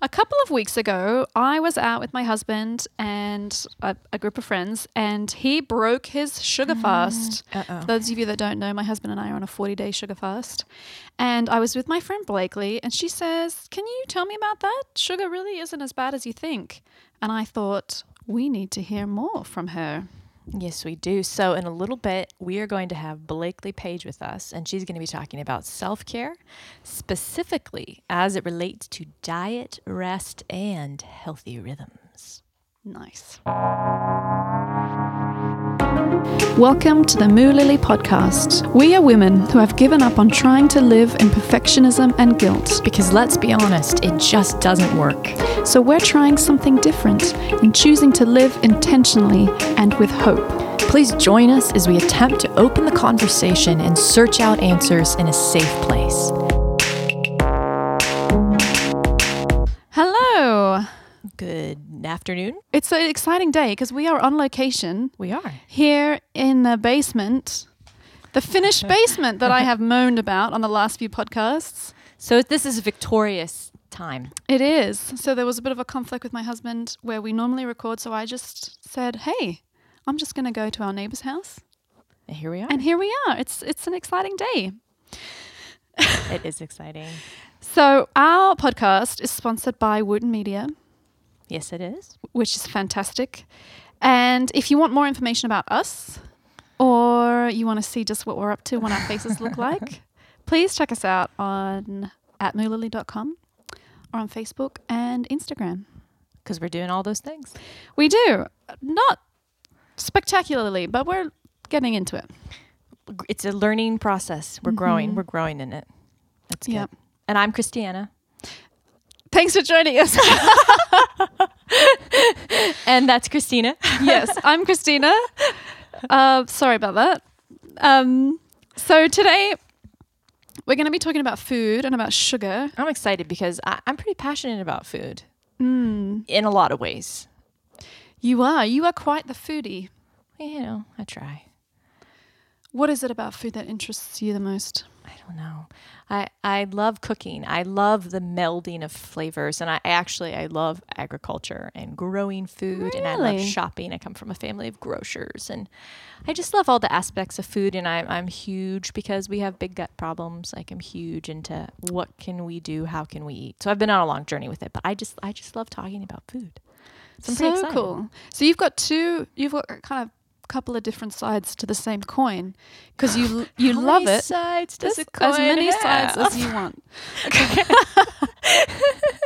A couple of weeks ago, I was out with my husband and a, a group of friends, and he broke his sugar mm. fast. Uh-oh. For those of you that don't know, my husband and I are on a 40 day sugar fast. And I was with my friend Blakely, and she says, Can you tell me about that? Sugar really isn't as bad as you think. And I thought, we need to hear more from her. Yes, we do. So, in a little bit, we are going to have Blakely Page with us, and she's going to be talking about self care, specifically as it relates to diet, rest, and healthy rhythms. Nice. Welcome to the Moo Lily podcast. We are women who have given up on trying to live in perfectionism and guilt. Because let's be honest, it just doesn't work. So we're trying something different and choosing to live intentionally and with hope. Please join us as we attempt to open the conversation and search out answers in a safe place. Good afternoon. It's an exciting day because we are on location We are. here in the basement, the finished basement that I have moaned about on the last few podcasts. So, this is a victorious time. It is. So there was a bit of a conflict with my husband where we normally record. So I just said, "Hey, I'm just going to go to our neighbor's house," And here we are. and here we are. It's it's an exciting day. it is exciting. So our podcast is sponsored by Wooten Media, Yes, it is. which is fantastic. And if you want more information about us, or you want to see just what we're up to, what our faces look like, please check us out on at moolily.com or on Facebook and Instagram. Because we're doing all those things. We do. Not spectacularly, but we're getting into it. It's a learning process. We're growing. Mhm. We're growing in it. That's good. Yep. And I'm Christiana. Thanks for joining us. And that's Christina. yes, I'm Christina. Uh, sorry about that. Um, so today we're going to be talking about food and about sugar. I'm excited because I, I'm pretty passionate about food Mm, in a lot of ways. you are. You are quite the foodie. You know, I try. What is it about food that interests you the most? I don't know. I, I love cooking. I love the melding of flavors. And I actually, I love agriculture and growing food. And I love shopping. I come from a family of grocers. And I just love all the aspects of food. And I, I'm huge because we have big gut problems. Like I'm huge into what can we do? How can we eat? So I've been on a long journey with it. But I just, I just love talking about food. So so cool. So you've got two. You've got kind of couple of different sides to the same coin because you you How love many it. Sides does a coin as many sides as you want.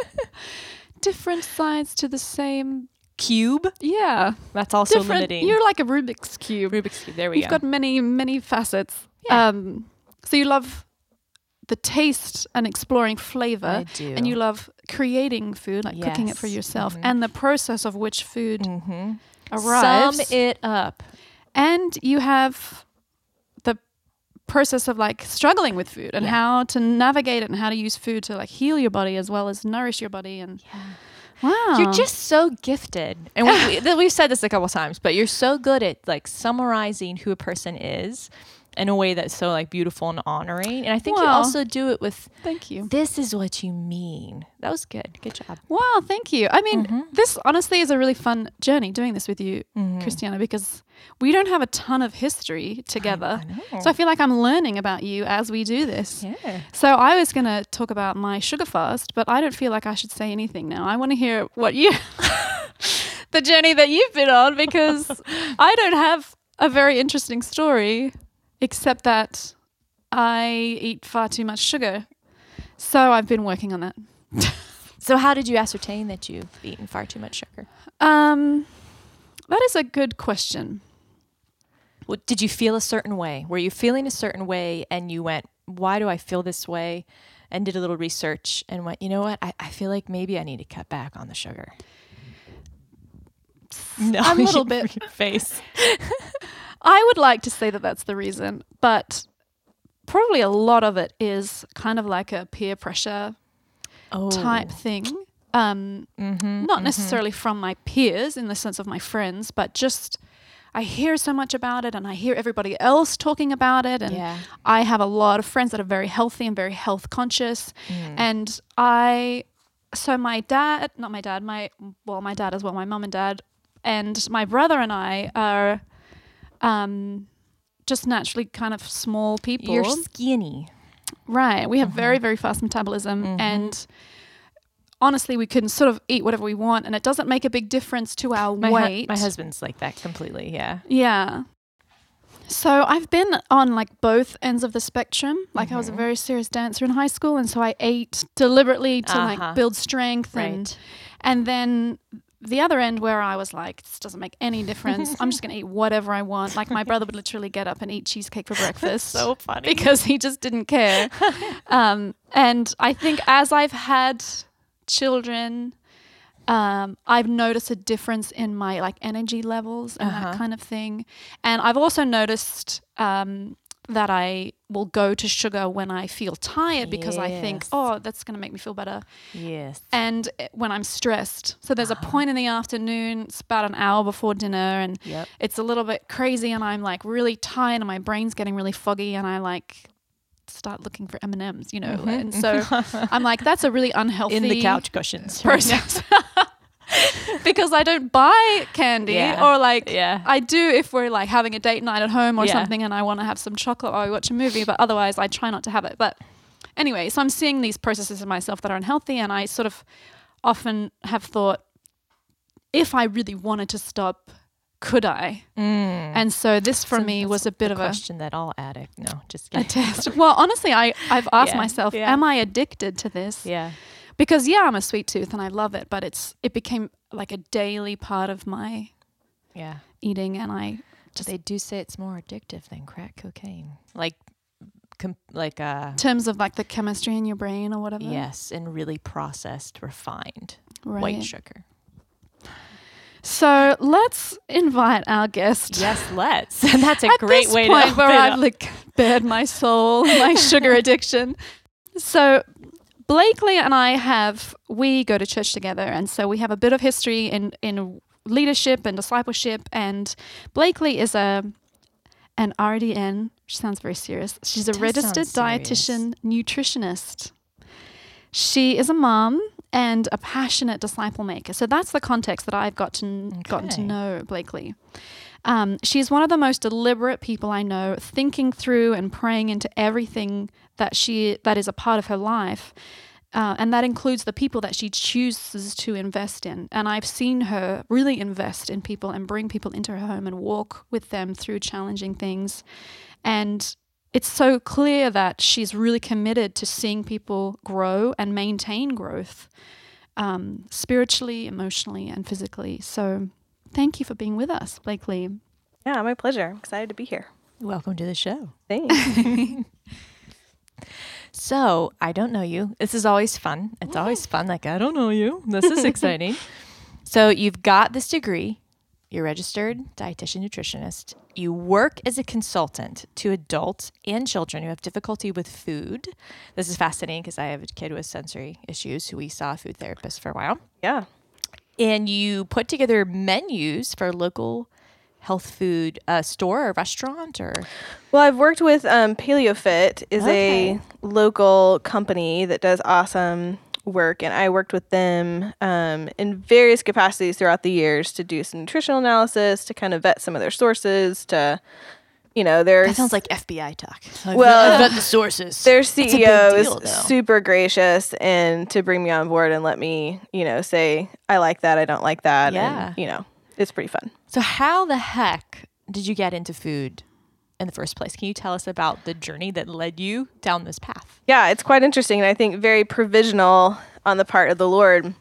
different sides to the same. cube. Yeah, That's also different. limiting. You're like a Rubik's cube. Rubik's cube. There we go. You've got many many facets. Yeah. Um, so you love the taste and exploring flavor, I do. and you love creating food, like cooking it for Yes. yourself, Mhm. and the process of which food mm-hmm. arrives. Sum it up. And you have the process of like struggling with food and Yeah. how to navigate it and how to use food to like heal your body as well as nourish your body and yeah. wow You're just so gifted, and we, we've said this a couple times, but you're so good at like summarizing who a person is in a way that's so like beautiful and honoring. And I think you also do it with thank you "This is what you mean." That was good. Good job. wow thank you i mean Mhm. this honestly is a really fun journey doing this with you christiana because we don't have a ton of history together I know. so i feel like i'm learning about you as we do this yeah. so I was going to talk about my sugar fast, but I don't feel like I should say anything now. I want to hear what you, the journey that you've been on, because I don't have a very interesting story, except that I eat far too much sugar. So I've been working on that. So how did you ascertain that you've eaten far too much sugar? Um, that is a good question. Well, did you feel a certain way? Were you feeling a certain way and you went, why do I feel this way? And did a little research and went, you know what? I, I feel like maybe I need to cut back on the sugar. No, A little bit. Face. I would like to say that that's the reason, but probably a lot of it is kind of like a peer pressure Oh. type thing. Um, Mm-hmm, not necessarily from my peers in the sense of my friends, but just I hear so much about it and I hear everybody else talking about it. And Yeah. I have a lot of friends that are very healthy and very health conscious. Mm. And I so my dad, not my dad, my well, my dad as well, my mum and dad, and my brother and I are um, just naturally kind of small people. You're skinny. Right. We have very, very fast metabolism. And honestly, we can sort of eat whatever we want, and it doesn't make a big difference to our My, hu- weight. my husband's like that completely. Yeah. Yeah. So I've been on like both ends of the spectrum. Like I was a very serious dancer in high school, and so I ate deliberately to Uh-huh. like build strength, and and then the other end where I was like, this doesn't make any difference. I'm just gonna eat whatever I want. Like my brother would literally get up and eat cheesecake for breakfast. So funny. because he just didn't care. um, and I think as I've had children, um, I've noticed a difference in my like energy levels and Uh-huh. that kind of thing. And I've also noticed um, that I will go to sugar when I feel tired because I think, oh, that's going to make me feel better. Yes. And uh, when I'm stressed, so there's a Uh-huh. point in the afternoon, it's about an hour before dinner, and Yep. it's a little bit crazy and I'm like really tired and my brain's getting really foggy and I like start looking for M&Ms, you know. And so I'm like that's a really unhealthy Mm-hmm. In the couch cushions. process. because I don't buy candy Yeah. or like Yeah. I do if we're like having a date night at home or Yeah. something and I want to have some chocolate while we watch a movie, but otherwise I try not to have it. But anyway, so I'm seeing these processes in myself that are unhealthy and I sort of often have thought if I really wanted to stop, could I? Mm. And so this for So me was a bit the of a question that all addict. No, just a kidding. test. Well, honestly, I, I've asked Yeah, myself, yeah. am I addicted to this? Yeah. Because yeah, I'm a sweet tooth and I love it, but it's it became like a daily part of my Yeah. eating and I Just they do say it's more addictive than crack cocaine. Like, com- like uh, in terms of like the chemistry in your brain or whatever. yes, and really processed, refined Right. white sugar. So let's invite our guest. Yes, let's. That's a At great this way point to where I've like bared my soul, my sugar addiction. So Blakely and I have we go to church together, and so we have a bit of history in in leadership and discipleship. And Blakely is a an RDN, which sounds very serious. She's a registered dietitian nutritionist. She is a mom and a passionate disciple maker. So that's the context that I've got to gotten to know Blakely. Um, she's one of the most deliberate people I know, thinking through and praying into everything that she that is a part of her life, uh, and that includes the people that she chooses to invest in. And I've seen her really invest in people and bring people into her home and walk with them through challenging things. And it's so clear that she's really committed to seeing people grow and maintain growth um, spiritually, emotionally, and physically. So thank you for being with us, Blakely. Yeah, my pleasure. I'm excited to be here. Welcome to the show. Thanks. So I don't know you. This is always fun. It's always fun. Like I don't know you. This is exciting. so you've got this degree. You're registered dietitian nutritionist. You work as a consultant to adults and children who have difficulty with food. This is fascinating because I have a kid with sensory issues who we saw a food therapist for a while. yeah. And you put together menus for local health food uh, store or restaurant or Well, I've worked with um, PaleoFit is Okay. a local company that does awesome work, and I worked with them um, in various capacities throughout the years to do some nutritional analysis, to kind of vet some of their sources, to you know, their that sounds like FBI talk. Well, I've got the sources. their a big CEO is deal, though. super gracious and to bring me on board and let me, you know, say I like that, I don't like that, Yeah. and you know, it's pretty fun. So, how the heck did you get into food in the first place? Can you tell us about the journey that led you down this path? Yeah, it's quite interesting and I think very provisional on the part of the Lord.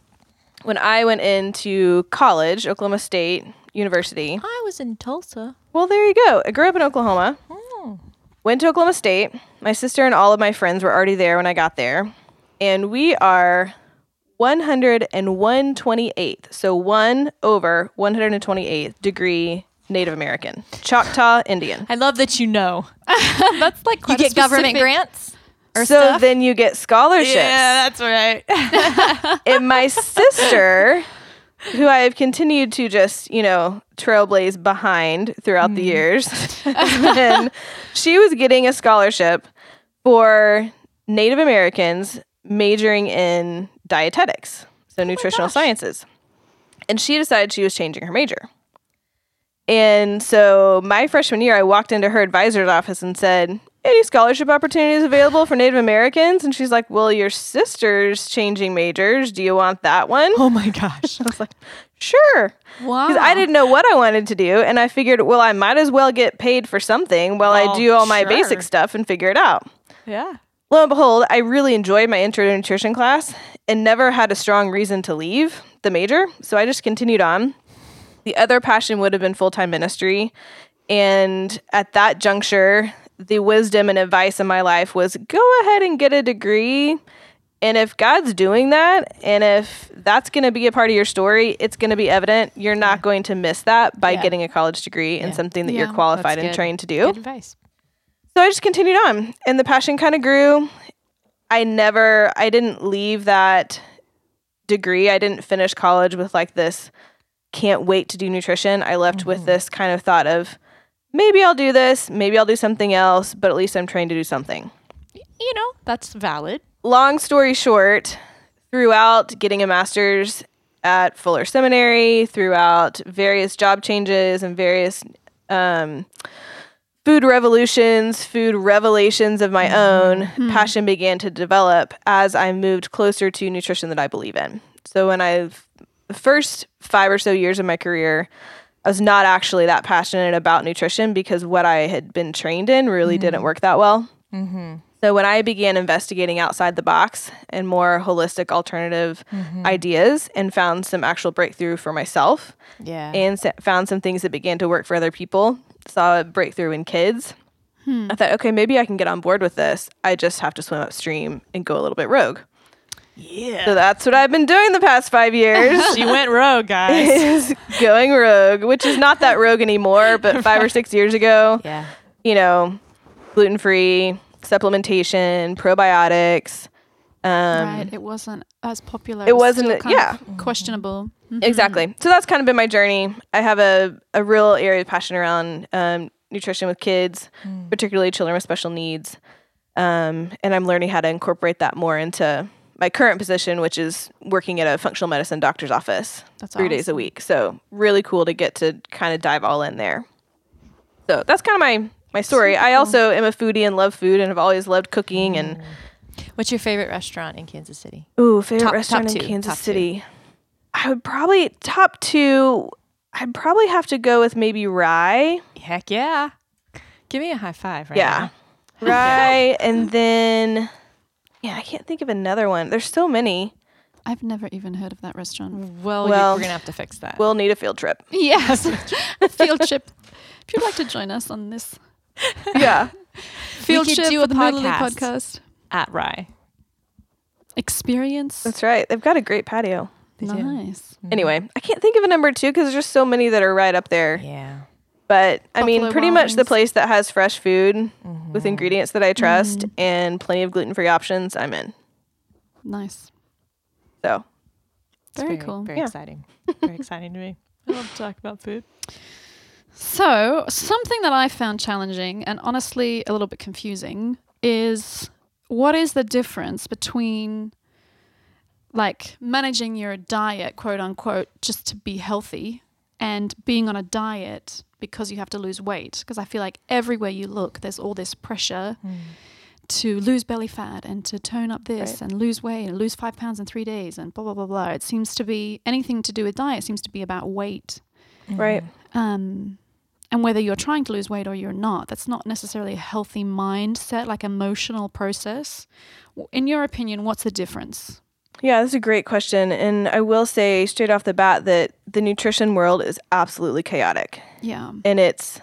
When I went into college, Oklahoma State University. I was in Tulsa. Well, there you go. I grew up in Oklahoma. Oh. Went to Oklahoma State. My sister and all of my friends were already there when I got there. And we are 128th. So 1 over 128th degree Native American. Choctaw Indian. I love that you know. That's like You get government grants or so stuff. then you get scholarships. Yeah, that's right. and my sister, who I have continued to just, you know, trailblaze behind throughout the mm-hmm. years, and she was getting a scholarship for Native Americans majoring in dietetics, so oh nutritional sciences. And she decided she was changing her major. And so my freshman year, I walked into her advisor's office and said, Any scholarship opportunities available for Native Americans? And she's like, Well, your sister's changing majors. Do you want that one? Oh my gosh. I was like, Sure. Wow. Because I didn't know what I wanted to do. And I figured, well, I might as well get paid for something while I do all my sure. basic stuff and figure it out. yeah. Lo and behold, I really enjoyed my intro to nutrition class and never had a strong reason to leave the major. So I just continued on. The other passion would have been full time ministry. And at that juncture, the wisdom and advice in my life was go ahead and get a degree. And if God's doing that, and if that's going to be a part of your story, it's going to be evident. You're not going to miss that by Yeah. getting a college degree in Yeah. something that Yeah, you're qualified and trained to do. Good advice. So I just continued on and the passion kind of grew. I never I didn't leave that degree. I didn't finish college with like this can't wait to do nutrition. I left with mm-hmm. this kind of thought of maybe I'll do this, maybe I'll do something else, but at least I'm trained to do something. You know, that's valid. Long story short, throughout getting a master's at Fuller Seminary, throughout various job changes and various um, food revolutions, food revelations of my own, passion began to develop as I moved closer to nutrition that I believe in. So when I've the first five or so years of my career, I was not actually that passionate about nutrition because what I had been trained in really mm-hmm. didn't work that well. Mm-hmm. So when I began investigating outside the box and more holistic alternative mm-hmm. ideas and found some actual breakthrough for myself Yeah. and s- found some things that began to work for other people, saw a breakthrough in kids. Hmm. I thought, okay, maybe I can get on board with this. I just have to swim upstream and go a little bit rogue. Yeah. So that's what I've been doing the past five years. she went rogue, guys. is going rogue, which is not that rogue anymore, but five or six years ago, yeah. you know, gluten free, supplementation, probiotics. Um, right. It wasn't as popular. it was wasn't- still yeah. of questionable. Mhm. Exactly. So that's kind of been my journey. I have a, a real area of passion around um, nutrition with kids, particularly children with special needs. Um, and I'm learning how to incorporate that more into my current position, which is working at a functional medicine doctor's office That's three days a week. So really cool to get to kind of dive all in there. So that's kind of my my story. I also am a foodie and love food and have always loved cooking and mm. What's your favorite restaurant in Kansas City? Ooh, favorite Top- restaurant top in two, Kansas top two. City. I would probably top two. I'd probably have to go with maybe Rye. Heck yeah. Give me a high five right yeah, now. Rye, and then yeah, I can't think of another one. There's so many. I've never even heard of that restaurant. Well, you- Well, we're going to have to fix that. We'll need a field trip. Yes, a field trip. If you'd like to join us on this Yeah, field could trip do for a the Moo Lily podcast. podcast At Rye. experience. that's right. They've got a great patio. They do. nice. Anyway, I can't think of a number two because there's just so many that are right up there. Yeah. But I mean, pretty Wild much the Wings. place that has fresh food with ingredients that I trust Mm. and plenty of gluten free options, I'm in. Nice. So It's Very cool. Very Yeah. exciting. Very exciting to me. I love to talk about food. So, something that I found challenging and honestly a little bit confusing is what is the difference between like managing your diet, quote unquote, just to be healthy and being on a diet because you have to lose weight? Because I feel like everywhere you look, there's all this pressure to lose belly fat and to tone up this Right. and lose weight and lose five pounds in three days and blah, blah, blah, blah. It seems to be anything to do with diet seems to be about weight right. um, and whether you're trying to lose weight or you're not, that's not necessarily a healthy mindset, like emotional process. In your opinion, what's the difference? Yeah, that's a great question. And I will say straight off the bat that the nutrition world is absolutely chaotic. Yeah. And it's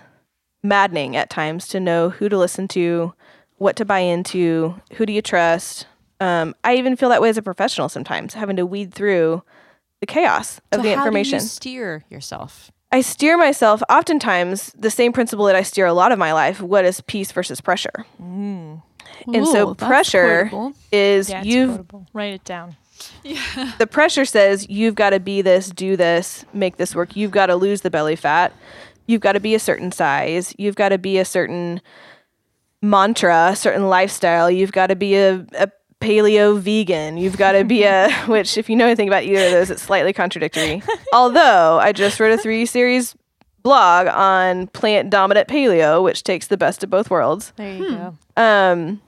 maddening at times to know who to listen to, what to buy into, who do you trust. Um, I even feel that way as a professional sometimes, having to weed through the chaos of So the how information. do you steer yourself? I steer myself oftentimes the same principle that I steer a lot of my life. What is peace versus pressure? And so Ooh, that's pressure quotable. is Yeah, you've quotable. Write it down. The pressure says you've got to be this, do this, make this work. You've got to lose the belly fat. You've got to be a certain size. You've got to be a certain mantra, a certain lifestyle. You've got to be a, a paleo vegan. You've got to be a, which if you know anything about either of those, it's slightly contradictory. Although I just wrote a three series blog on plant dominant paleo, which takes the best of both worlds. There you go. Um,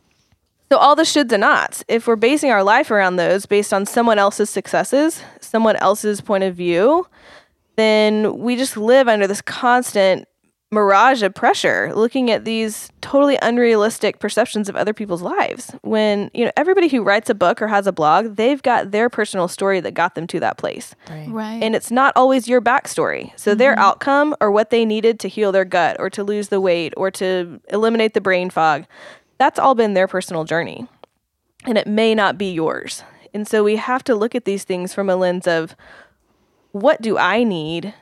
so all the shoulds and nots, if we're basing our life around those based on someone else's successes, someone else's point of view, then we just live under this constant mirage of pressure looking at these totally unrealistic perceptions of other people's lives when you know everybody who writes a book or has a blog they've got their personal story that got them to that place Right. Right. and it's not always your backstory so mm-hmm. their outcome or what they needed to heal their gut or to lose the weight or to eliminate the brain fog that's all been their personal journey and it may not be yours and so we have to look at these things from a lens of what do I need?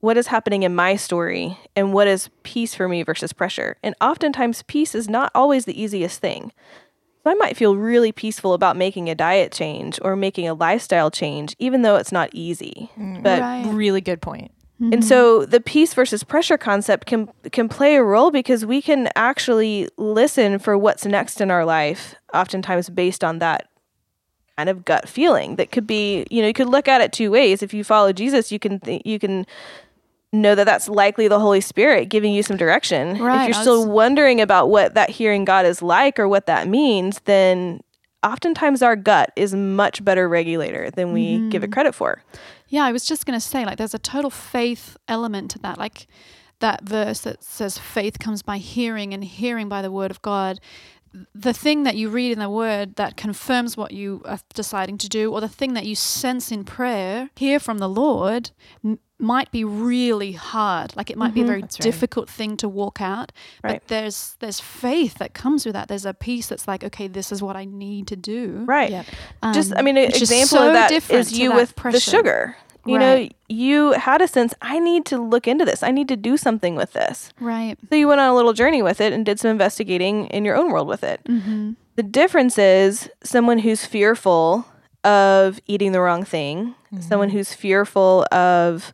What is happening in my story? And what is peace for me versus pressure? And oftentimes, peace is not always the easiest thing. So I might feel really peaceful about making a diet change or making a lifestyle change, even though it's not easy. Mm. But Right. Really good point. And so the peace versus pressure concept can can play a role because we can actually listen for what's next in our life, oftentimes based on that kind of gut feeling. That could be, you know, you could look at it two ways. If you follow Jesus, you can th- you can know that that's likely the Holy Spirit giving you some direction. Right, If you're I still was- wondering about what that hearing God is like or what that means, then oftentimes our gut is much better regulator than we give Mm-hmm. it credit for. Yeah, I was just going to say, like, there's a total faith element to that. Like that verse that says, faith comes by hearing, and hearing by the word of God. The thing that you read in the word that confirms what you are deciding to do, or the thing that you sense in prayer, hear from the Lord, might be really hard. Like it might be a very That's right. difficult thing to walk out. Right. But there's there's faith that comes with that. There's a piece that's like, okay, this is what I need to do. Right. Yep. just Um, i mean an example so of that different you that with the pressure. sugar you know you had a sense i need to look into this i need to do something with this Right. so you went on a little journey with it and did some investigating in your own world with it Mm-hmm. the difference is someone who's fearful of eating the wrong thing mm-hmm. someone who's fearful of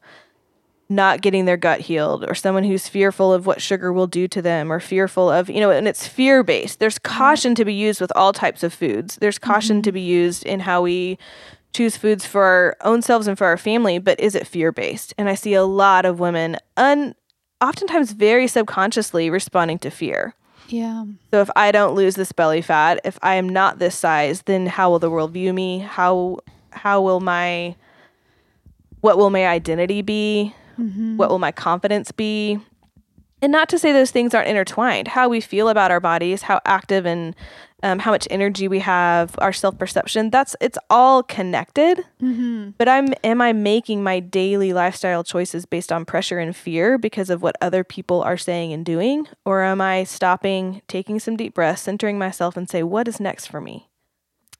not getting their gut healed or someone who's fearful of what sugar will do to them or fearful of you know and it's fear based there's mm-hmm. caution to be used with all types of foods. There's caution mm-hmm. to be used in how we choose foods for our own selves and for our family but is it fear based and i see a lot of women un oftentimes very subconsciously responding to fear Yeah. so if I don't lose this belly fat, if I am not this size, then how will the world view me? How how will my what will my identity be? Mm-hmm. What will my confidence be? And not to say those things aren't intertwined. How we feel about our bodies, how active and um, how much energy we have, our self perception. That's it's all connected. But I'm am I making my daily lifestyle choices based on pressure and fear because of what other people are saying and doing, or am I stopping, taking some deep breaths, centering myself, and say what is next for me?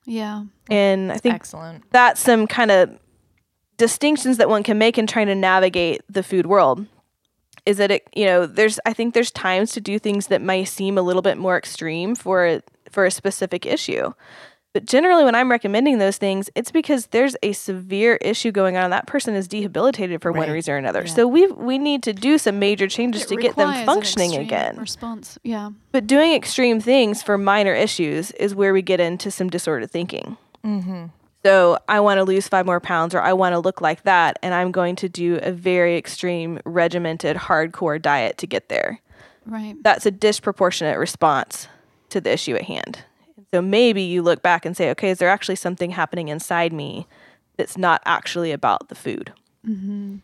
Yeah. And I think Excellent. that's some kind of distinctions that one can make in trying to navigate the food world is that it you know there's i think there's times to do things that may seem a little bit more extreme for a, for a specific issue but generally when i'm recommending those things it's because there's a severe issue going on that person is debilitated for one reason or another Yeah. so we we need to do some major changes It to get them requires an functioning again Response. Yeah. but doing extreme things for minor issues is where we get into some disordered thinking Mm-hmm. So I want to lose five more pounds or I want to look like that. And I'm going to do a very extreme, regimented, hardcore diet to get there. Right. That's a disproportionate response to the issue at hand. So maybe you look back and say, okay, is there actually something happening inside me that's not actually about the food? Mm-hmm.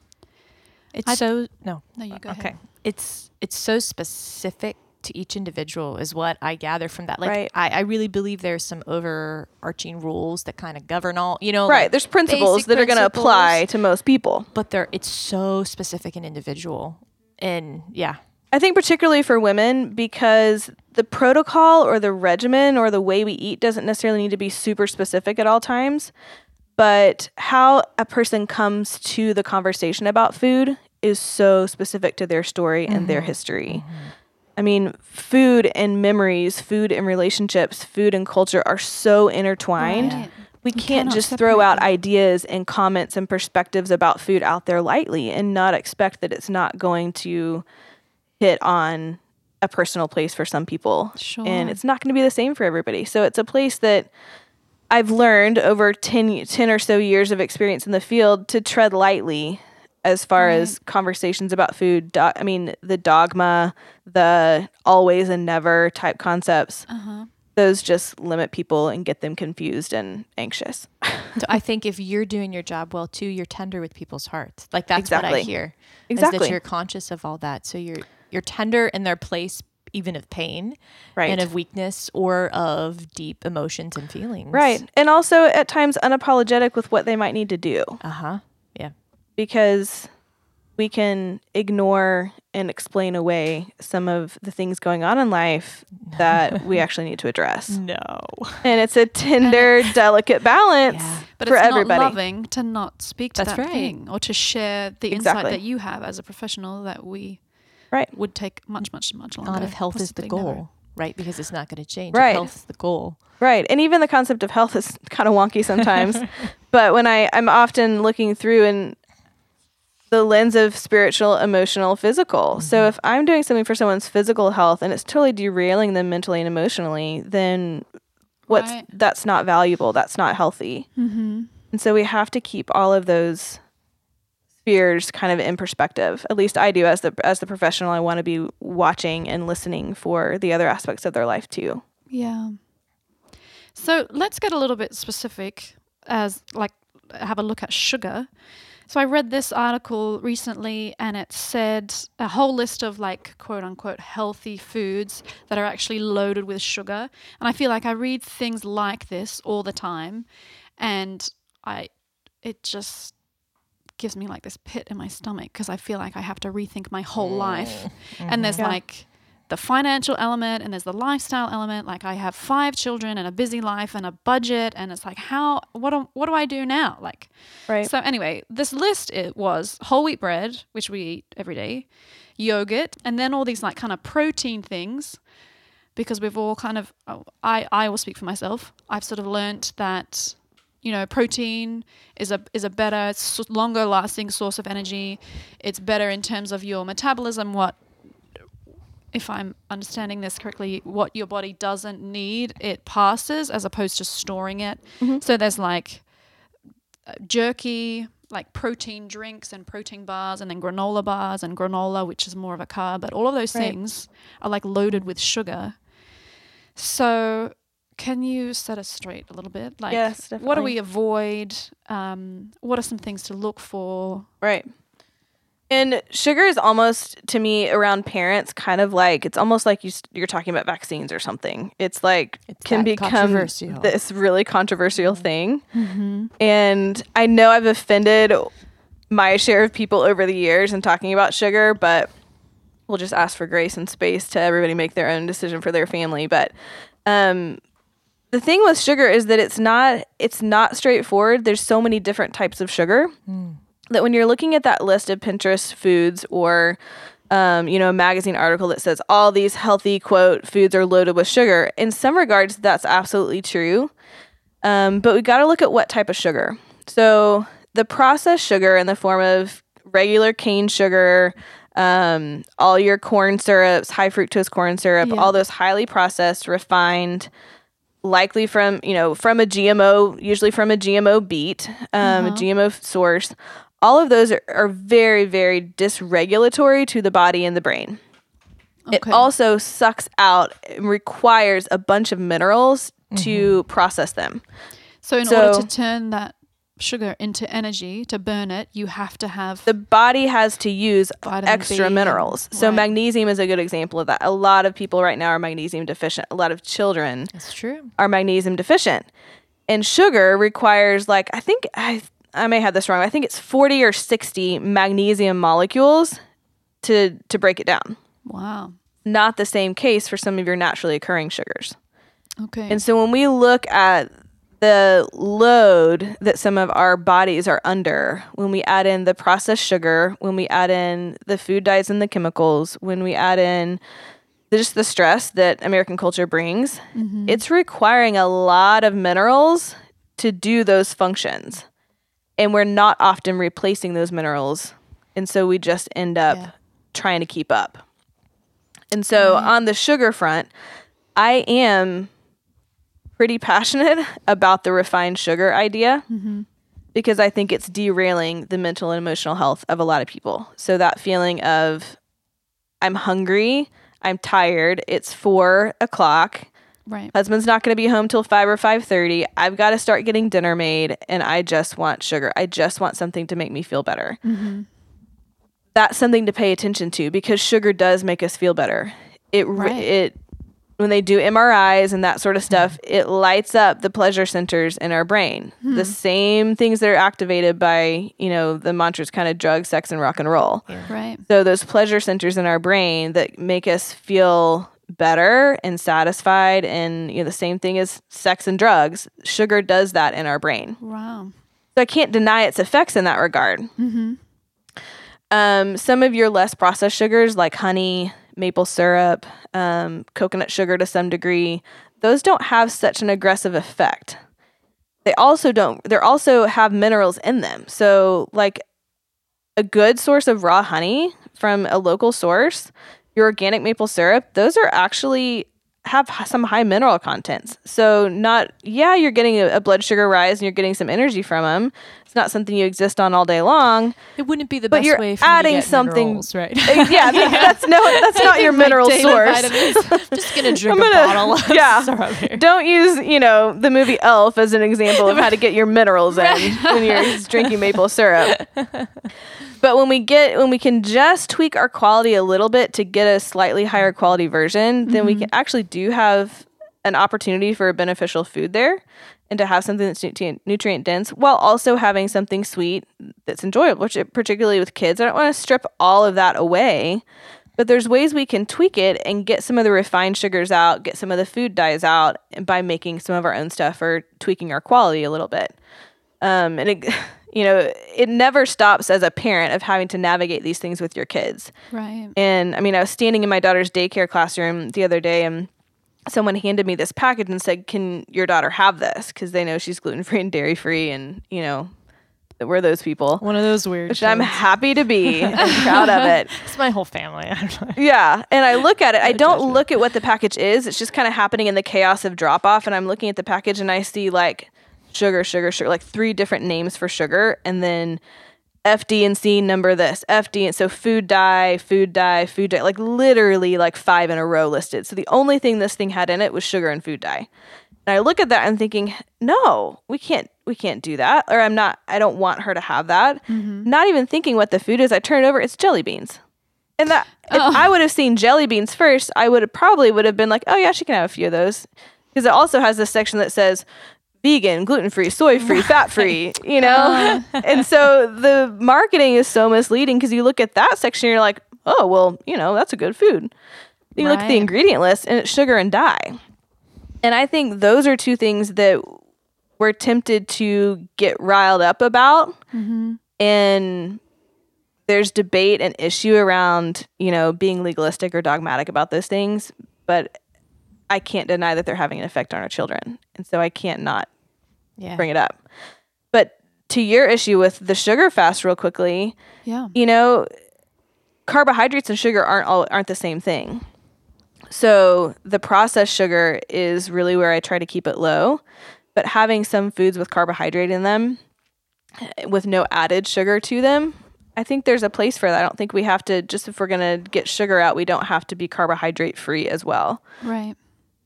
It's I- so no. No, you go okay. ahead. It's it's so specific to each individual is what I gather from that. Like Right. I, I really believe there's some overarching rules that kind of govern all you know. Right. like- There's principles that are going to apply to most people. but they're it's so specific and individual. And yeah. I think particularly for women because the protocol or the regimen or the way we eat doesn't necessarily need to be super specific at all times, but how a person comes to the conversation about food is so specific to their story and their mm-hmm. history. Mm-hmm. I mean, food and memories, food and relationships, food and culture are so intertwined. Right. We can't just throw out them. ideas and comments and perspectives about food out there lightly and not expect that it's not going to hit on a personal place for some people. Sure. And it's not going to be the same for everybody. So it's a place that I've learned over 10, 10 or so years of experience in the field to tread lightly as far as conversations about food. Do- I mean, the dogma, the always and never type concepts, Uh-huh. those just limit people and get them confused and anxious. So I think if you're doing your job well too, you're tender with people's hearts. Like that's what I Exactly. hear. Is that Exactly. you're conscious of all that. So you're you're tender in their place even of pain Right. and of weakness or of deep emotions and feelings. Right. And also at times unapologetic with what they might need to do Uh-huh. Yeah. Because we can ignore and explain away some of the things going on in life that we actually need to address. No. And it's a tender, delicate balance Yeah. But for it's everybody. not loving to not speak to That's that right. thing or to share the Exactly. insight that you have as a professional that we Right. would take much, much, much longer. Not if health is the goal, never. right? Because it's not going to change. Right. If health's the goal. Right. And even the concept of health is kind of wonky sometimes. but when I, I'm often looking through and the lens of spiritual, emotional, physical. So if I'm doing something for someone's physical health and it's totally derailing them mentally and emotionally, then what's Right. that's not valuable. That's not healthy. Mm-hmm. And so we have to keep all of those spheres kind of in perspective. At least I do as the as the professional. I want to be watching and listening for the other aspects of their life too. Yeah. So let's get a little bit specific as like have a look at sugar. So I read this article recently and it said a whole list of like quote unquote healthy foods that are actually loaded with sugar. And I feel like I read things like this all the time and I it just gives me like this pit in my stomach because I feel like I have to rethink my whole life. Mm. And there's Yeah. like the financial element and there's the lifestyle element. Like I have five children and a busy life and a budget, and it's like how what do, what do I do now? Like Right. so anyway, this list it was whole wheat bread, which we eat every day, yogurt, and then all these like kind of protein things. Because we've all kind of, I I will speak for myself. I've sort of learnt that, you know, protein is a is a better, longer lasting source of energy. It's better in terms of your metabolism. What, if I'm understanding this correctly, what your body doesn't need, it passes as opposed to storing it. So there's like uh, jerky, like protein drinks and protein bars, and then granola bars and granola, which is more of a carb. But all of those Right. things are like loaded with sugar. So, can you set us straight a little bit? Like, Yes, what do we avoid? Um, what are some things to look for? Right. And sugar is almost to me around parents kind of like it's almost like you, you're talking about vaccines or something. It's like It's can become this really controversial thing. And I know I've offended my share of people over the years in talking about sugar, but we'll just ask for grace and space to everybody make their own decision for their family. But um, the thing with sugar is that it's not it's not straightforward. There's so many different types of sugar that when you're looking at that list of Pinterest foods or um, you know, a magazine article that says all these healthy quote foods are loaded with sugar. In some regards, that's absolutely true. Um, but we got to look at what type of sugar. So the processed sugar in the form of regular cane sugar, um, all your corn syrups, high fructose corn syrup, Yeah. all those highly processed, refined, likely from you know from a GMO, usually from a GMO beet, um, a GMO source. All of those are, are very, very dysregulatory to the body and the brain. It also sucks out, and requires a bunch of minerals to mm-hmm. process them. So, in So- order to turn that sugar into energy to burn it, you have to have The body has to use extra B and- minerals. So right. magnesium is a good example of that. A lot of people right now are magnesium deficient. A lot of children That's true. are magnesium deficient. And sugar requires like I think I I may have this wrong. I think it's 40 or 60 magnesium molecules to to break it down. wow. Not the same case for some of your naturally occurring sugars. Okay. And so when we look at the load that some of our bodies are under, when we add in the processed sugar, when we add in the food dyes and the chemicals, when we add in just the stress that American culture brings, mm-hmm. it's requiring a lot of minerals to do those functions. And we're not often replacing those minerals. And so we just end up Yeah. trying to keep up. And so on the sugar front, I am pretty passionate about the refined sugar idea Mm-hmm. because I think it's derailing the mental and emotional health of a lot of people. So that feeling of I'm hungry, I'm tired, it's four o'clock, Right. husband's not going to be home till 5 or 5.30 i've got to start getting dinner made and i just want sugar i just want something to make me feel better Mm-hmm. that's something to pay attention to because sugar does make us feel better it Right. it when they do mris and that sort of stuff it lights up the pleasure centers in our brain the same things that are activated by you know the mantras kind of drug sex and rock and roll Right. so those pleasure centers in our brain that make us feel better and satisfied and you know the same thing as sex and drugs, sugar does that in our brain. Wow. So I can't deny its effects in that regard. Mm-hmm. Um, some of your less processed sugars like honey, maple syrup, um, coconut sugar to some degree, those don't have such an aggressive effect. They also don't they also have minerals in them. So like a good source of raw honey from a local source, your organic maple syrup, those are actually have some high mineral contents. So not yeah, you're getting a, a blood sugar rise and you're getting some energy from them. It's not something you exist on all day long. It wouldn't be the But best you're way for adding something- minerals, right? Uh, yeah, that's no that's not your mineral source. Just gonna drink I'm a gonna- bottle of yeah. Don't use, you know, the movie Elf as an example of how to get your minerals in when you're drinking maple syrup. But when we get when we can just tweak our quality a little bit to get a slightly higher quality version, then we can actually do have an opportunity for a beneficial food there and to have something that's nutrient, nutrient dense while also having something sweet that's enjoyable, which particularly with kids. I don't want to strip all of that away. But there's ways we can tweak it and get some of the refined sugars out, get some of the food dyes out by making some of our own stuff or tweaking our quality a little bit. Um, and it, you know, it never stops as a parent of having to navigate these things with your kids. Right. And I mean, I was standing in my daughter's daycare classroom the other day and someone handed me this package and said, Can your daughter have this? Because they know she's gluten free and dairy free. And, you know, we're those people, One of those weird. which I'm happy to be and proud of it. It's my whole family. Actually. Yeah. And I look at it, I don't look at what the package is. It's just kind of happening in the chaos of drop off. And I'm looking at the package and I see like sugar, sugar, sugar, like three different names for sugar. And then FD and C number this, FD. And so food dye, food dye, food dye, like literally like five in a row listed. So the only thing this thing had in it was sugar and food dye. And I look at that and thinking, no, we can't, we can't do that. Or I'm not, I don't want her to have that. Mm-hmm. Not even thinking what the food is. I turn it over, it's jelly beans. And that if Oh. I would have seen jelly beans first, I would have probably would have been like, oh yeah, she can have a few of those, because it also has this section that says vegan, gluten free, soy free, fat free. You know, uh. and so the marketing is so misleading because you look at that section, and you're like, oh well, you know, that's a good food. You look at the ingredient list, and it's sugar and dye. And I think those are two things that we're tempted to get riled up about mm-hmm. and there's debate and issue around you know being legalistic or dogmatic about those things but i can't deny that they're having an effect on our children and so i can't not Yeah. bring it up but to your issue with the sugar fast real quickly Yeah. you know carbohydrates and sugar aren't all aren't the same thing so the processed sugar is really where i try to keep it low but having some foods with carbohydrate in them with no added sugar to them i think there's a place for that i don't think we have to just if we're going to get sugar out we don't have to be carbohydrate free as well Right.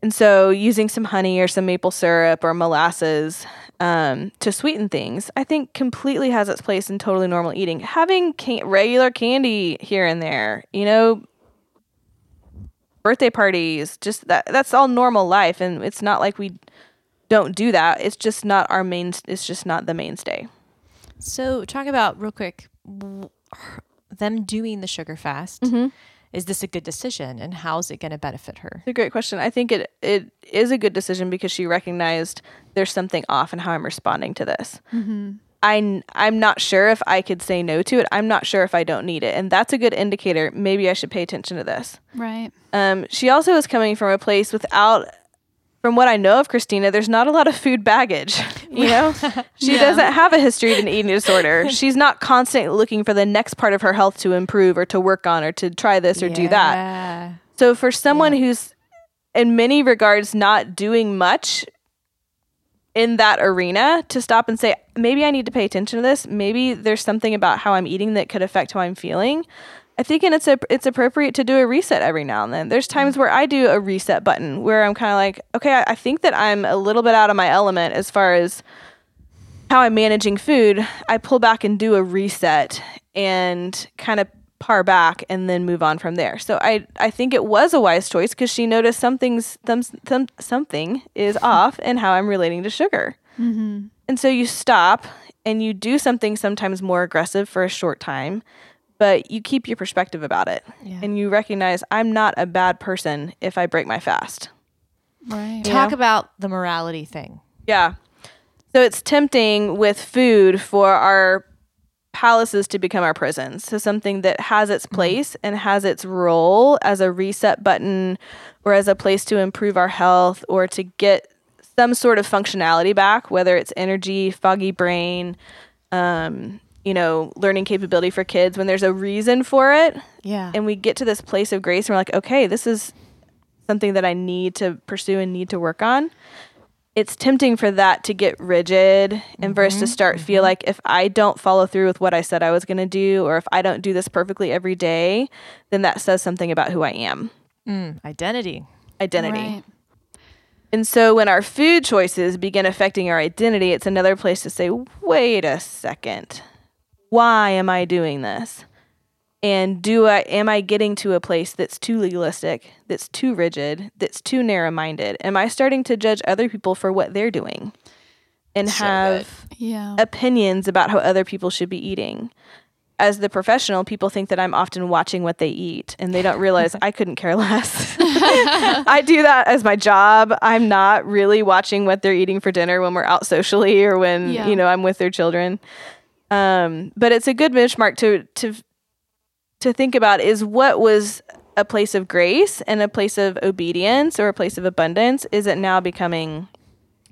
And so using some honey or some maple syrup or molasses um, to sweeten things, I think completely has its place in totally normal eating. Having can- regular candy here and there, you know, birthday parties, just that that's all normal life and it's not like we don't do that. It's just not our main it's just not the mainstay. So talk about real quick them doing the sugar fast. Mm-hmm. Is this a good decision, and how's it going to benefit her? It's a great question. I think it it is a good decision because she recognized there's something off in how I'm responding to this. I I'm not sure if I could say no to it. I'm not sure if I don't need it, and that's a good indicator. Maybe I should pay attention to this. Right. Um, she also is coming from a place without, from what I know of Christina, there's not a lot of food baggage. You know, she Yeah. doesn't have a history of an eating disorder. She's not constantly looking for the next part of her health to improve or to work on or to try this or do that. So for someone who's in many regards not doing much in that arena to stop and say, maybe I need to pay attention to this. Maybe there's something about how I'm eating that could affect how I'm feeling. I think and it's a, it's appropriate to do a reset every now and then. There's times where I do a reset button where I'm kind of like, okay, I, I think that I'm a little bit out of my element as far as how I'm managing food. I pull back and do a reset and kind of par back and then move on from there. So I I think it was a wise choice because she noticed something's some, some something is off in how I'm relating to sugar. Mm-hmm. And so you stop and you do something sometimes more aggressive for a short time, but you keep your perspective about it. Yeah. And you recognize I'm not a bad person if I break my fast. Right. Talk Yeah. about the morality thing. Yeah. So it's tempting with food for our palaces to become our prisons. So something that has its place and has its role as a reset button or as a place to improve our health or to get some sort of functionality back, whether it's energy, foggy brain, um, you know, learning capability for kids when there's a reason for it Yeah. and we get to this place of grace and we're like, okay, this is something that I need to pursue and need to work on. It's tempting for that to get rigid and for us to start feel like if I don't follow through with what I said I was going to do or if I don't do this perfectly every day, then that says something about who I am. Mm, identity. Identity. Right. And so when our food choices begin affecting our identity, it's another place to say, wait a second. Why am I doing this? And do I am I getting to a place that's too legalistic, that's too rigid, that's too narrow-minded? Am I starting to judge other people for what they're doing and So have Yeah. opinions about how other people should be eating? As the professional, people think that I'm often watching what they eat and they don't realize I couldn't care less. I do that as my job. I'm not really watching what they're eating for dinner when we're out socially or when, Yeah. you know, I'm with their children. Um, but it's a good benchmark to to to think about is what was a place of grace and a place of obedience or a place of abundance is it now becoming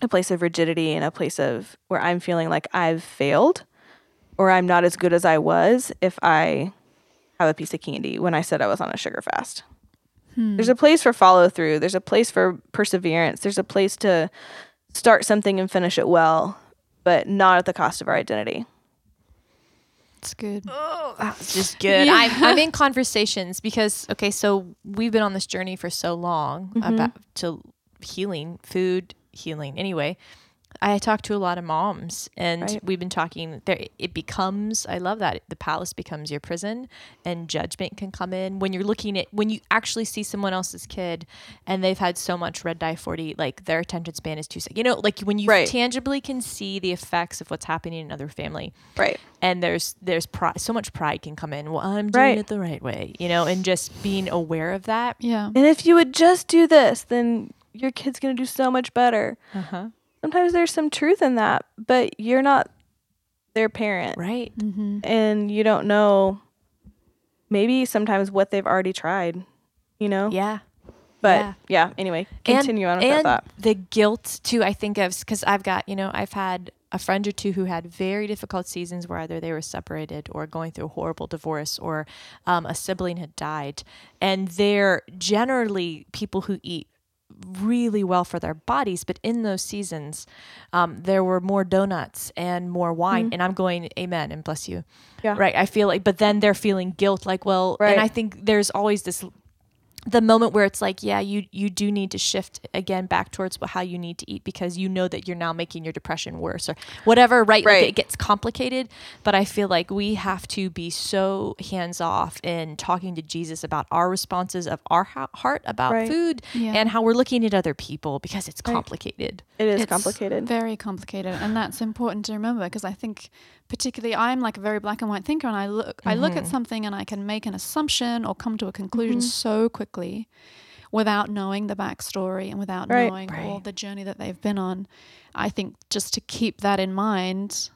a place of rigidity and a place of where I'm feeling like I've failed or I'm not as good as I was if I have a piece of candy when I said I was on a sugar fast. There's a place for follow through. There's a place for perseverance. There's a place to start something and finish it well, but not at the cost of our identity. It's good. Oh, It's just good. Yeah. I'm, I'm in conversations because okay, so we've been on this journey for so long mm-hmm. about to healing, food healing. Anyway, I talk to a lot of moms, and Right. we've been talking. There, it becomes. I love that the palace becomes your prison, and judgment can come in when you're looking at when you actually see someone else's kid, and they've had so much red dye forty, like their attention span is too. sec- You know, like when you Right. tangibly can see the effects of what's happening in another family Right. and there's there's pride so much pride can come in well i'm doing Right. it the right way you know and just being aware of that Yeah. And if you would just do this, then your kid's going to do so much better. uh-huh Sometimes there's some truth in that, but you're not their parent. right Mm-hmm. And you don't know maybe sometimes what they've already tried, you know? yeah But yeah. yeah, anyway, And- continue on with and that. the guilt too i think of because i've got you know i've had a friend or two who had very difficult seasons where either they were separated or going through a horrible divorce or um, a sibling had died and they're generally people who eat really well for their bodies but in those seasons um, there were more donuts and more wine and i'm going amen and bless you Mm-hmm. Yeah. right i feel like but then they're feeling guilt like well Right. and i think there's always this the moment where it's like yeah you you do need to shift again back towards how you need to eat because you know that you're now making your depression worse or whatever right, Like, Right. it gets complicated but i feel like we have to be so hands off in talking to jesus about our responses of our ha- heart about Right. food Yeah. and how we're looking at other people because it's complicated It is It's complicated. Very complicated, and that's important to remember because I think, particularly, I'm like a very black and white thinker, and I look, I look at mm-hmm. something and I can make an assumption or come to a conclusion mm-hmm. so quickly, without knowing the backstory and without Right. knowing all the journey that they've been on. I think just to keep that in mind,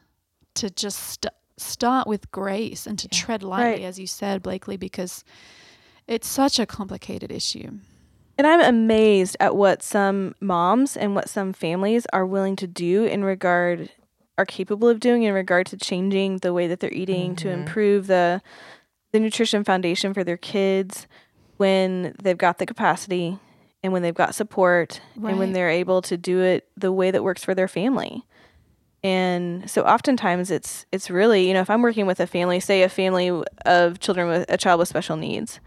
to just st- start with grace and to tread lightly, Right. as you said, Blakely, because it's such a complicated issue. And I'm amazed at what some moms and what some families are willing to do in regard are capable of doing in regard to changing the way that they're eating to mm-hmm. improve the the nutrition foundation for their kids when they've got the capacity and when they've got support and when they're able to do it the way that works for their family. And so oftentimes it's it's really, you know, if I'm working with a family, say a family of children with a child with special needs,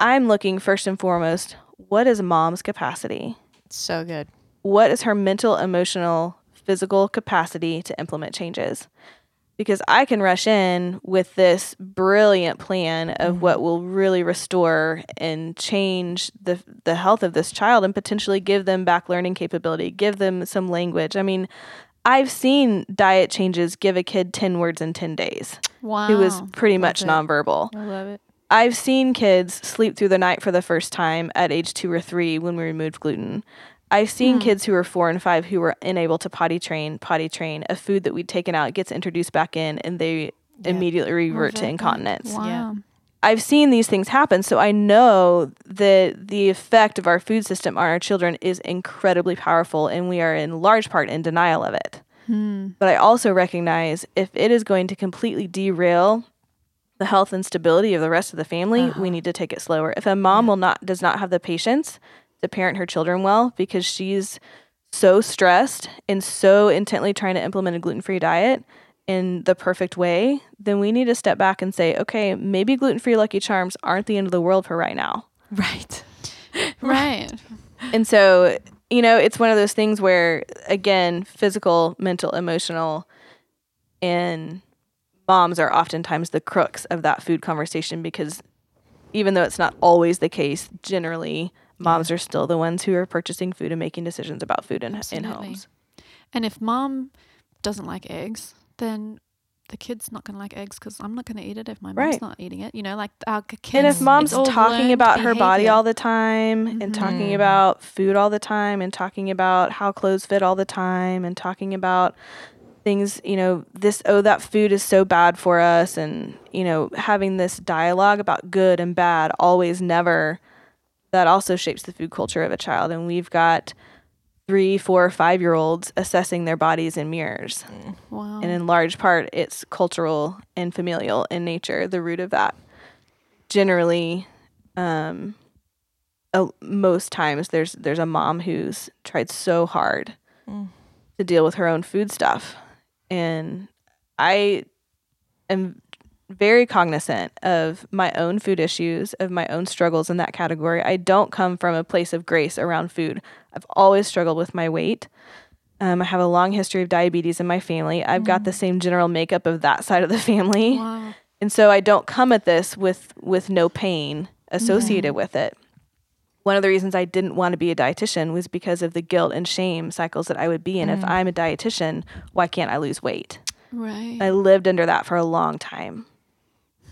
I'm looking first and foremost, what is mom's capacity? So good. what is her mental, emotional, physical capacity to implement changes? Because I can rush in with this brilliant plan of what mm-hmm. will really restore and change the the health of this child and potentially give them back learning capability, give them some language. I mean, I've seen diet changes give a kid 10 words in 10 days Wow. who was pretty Love much it. nonverbal. I love it. I've seen kids sleep through the night for the first time at age two or three when we removed gluten. I've seen hmm. kids who were four and five who were unable to potty train, potty train. A food that we'd taken out gets introduced back in and they immediately revert to incontinence. Wow. Yeah. I've seen these things happen, so I know that the effect of our food system on our children is incredibly powerful, and we are in large part in denial of it. Hmm. But I also recognize if it is going to completely derail the health and stability of the rest of the family, we uh-huh. need to take it slower. If a mom will not does not have the patience to parent her children well because she's so stressed and so intently trying to implement a gluten-free diet in the perfect way, then we need to step back and say, okay, maybe gluten-free Lucky Charms aren't the end of the world for right now. Right. Right. And so, you know, it's one of those things where, again, physical, mental, emotional, and moms are oftentimes the crooks of that food conversation because even though it's not always the case, generally, moms are still the ones who are purchasing food and making decisions about food in, in homes. And if mom doesn't like eggs, then the kid's not going to like eggs because I'm not going to eat it if my mom's Right. not eating it. You know, like our kids. And if mom's talking about her body all the time and mm-hmm. talking about food all the time and talking about how clothes fit all the time and talking about things, you know, this, oh, that food is so bad for us. And, you know, having this dialogue about good and bad, always, never, that also shapes the food culture of a child. And we've got three, four, five year olds assessing their bodies in mirrors. Wow. And in large part, it's cultural and familial in nature, the root of that. Generally, um, uh, most times there's there's a mom who's tried so hard to deal with her own food stuff, and I am very cognizant of my own food issues, of my own struggles in that category. I don't come from a place of grace around food. I've always struggled with my weight. Um, I have a long history of diabetes in my family. I've got the mm. same general makeup of that side of the family. wow. And so I don't come at this with with no pain associated mm-hmm. with it. One of the reasons I didn't want to be a dietitian was because of the guilt and shame cycles that I would be in. If mm. I'm a dietitian, why can't I lose weight? Right. I lived under that for a long time.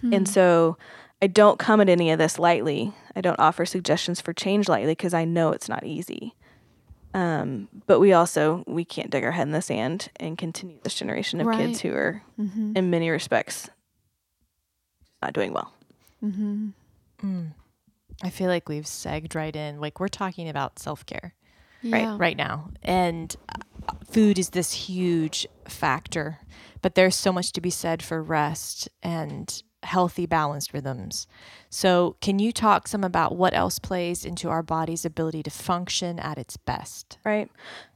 And so I don't come at any of this lightly. I don't offer suggestions for change lightly because I know it's not easy. Um, but we also we can't dig our head in the sand and continue this generation of kids who are in many respects not doing well. I feel like we've segged right in. Like we're talking about self care yeah. right now, and uh, food is this huge factor. But there's so much to be said for rest and healthy, balanced rhythms. So, can you talk some about what else plays into our body's ability to function at its best? Right?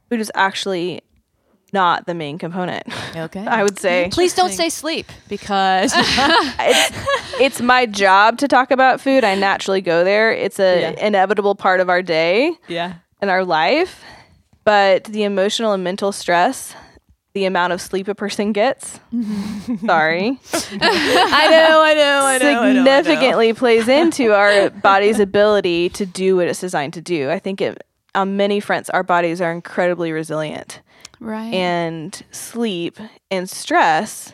Food is actually not the main component. Okay. I would say Please don't say sleep because it's, it's my job to talk about food. I naturally go there. It's an Yeah. inevitable part of our day. yeah, in our life, but the emotional and mental stress, the amount of sleep a person gets, mm-hmm. sorry, I know, I know, I know, I know, I know. significantly plays into our body's ability to do what it's designed to do. I think it, on many fronts, our bodies are incredibly resilient, Right. and sleep and stress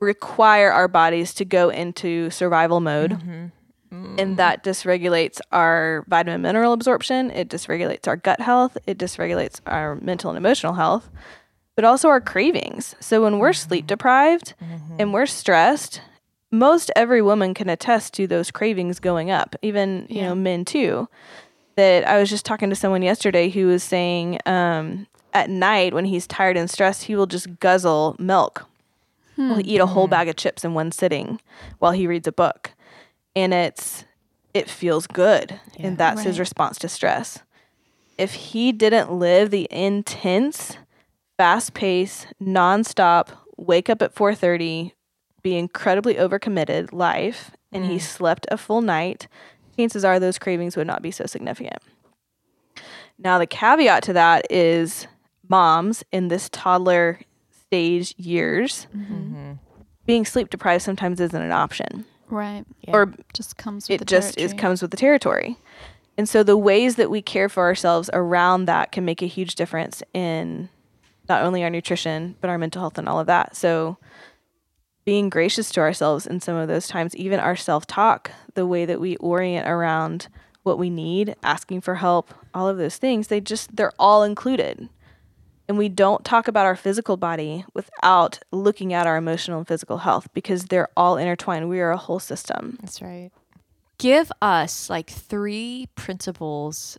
require our bodies to go into survival mode. Mm-hmm. Mm. And that dysregulates our vitamin mineral absorption. It dysregulates our gut health. It dysregulates our mental and emotional health, but also our cravings. So when we're mm-hmm. sleep deprived mm-hmm. and we're stressed, most every woman can attest to those cravings going up, even you know men too. That I was just talking to someone yesterday who was saying um, at night when he's tired and stressed, he will just guzzle milk. Hmm. He'll eat a whole mm-hmm. bag of chips in one sitting while he reads a book, and it's it feels good. Yeah. And that's his response to stress. If he didn't live the intense, fast paced, nonstop, wake up at 4:30, be incredibly overcommitted life, and he Mm. slept a full night, chances are those cravings would not be so significant. Now the caveat to that is moms in this toddler stage years Mm-hmm. being sleep deprived sometimes isn't an option Right. Yeah. or Just comes with it the just is territory. comes with the territory and so the ways that we care for ourselves around that can make a huge difference in not only our nutrition but our mental health and all of that. So being gracious to ourselves in some of those times even our self-talk the way that we orient around what we need asking for help all of those things they just they're all included. And we don't talk about our physical body without looking at our emotional and physical health because they're all intertwined. We are a whole system. That's right. Give us like three principles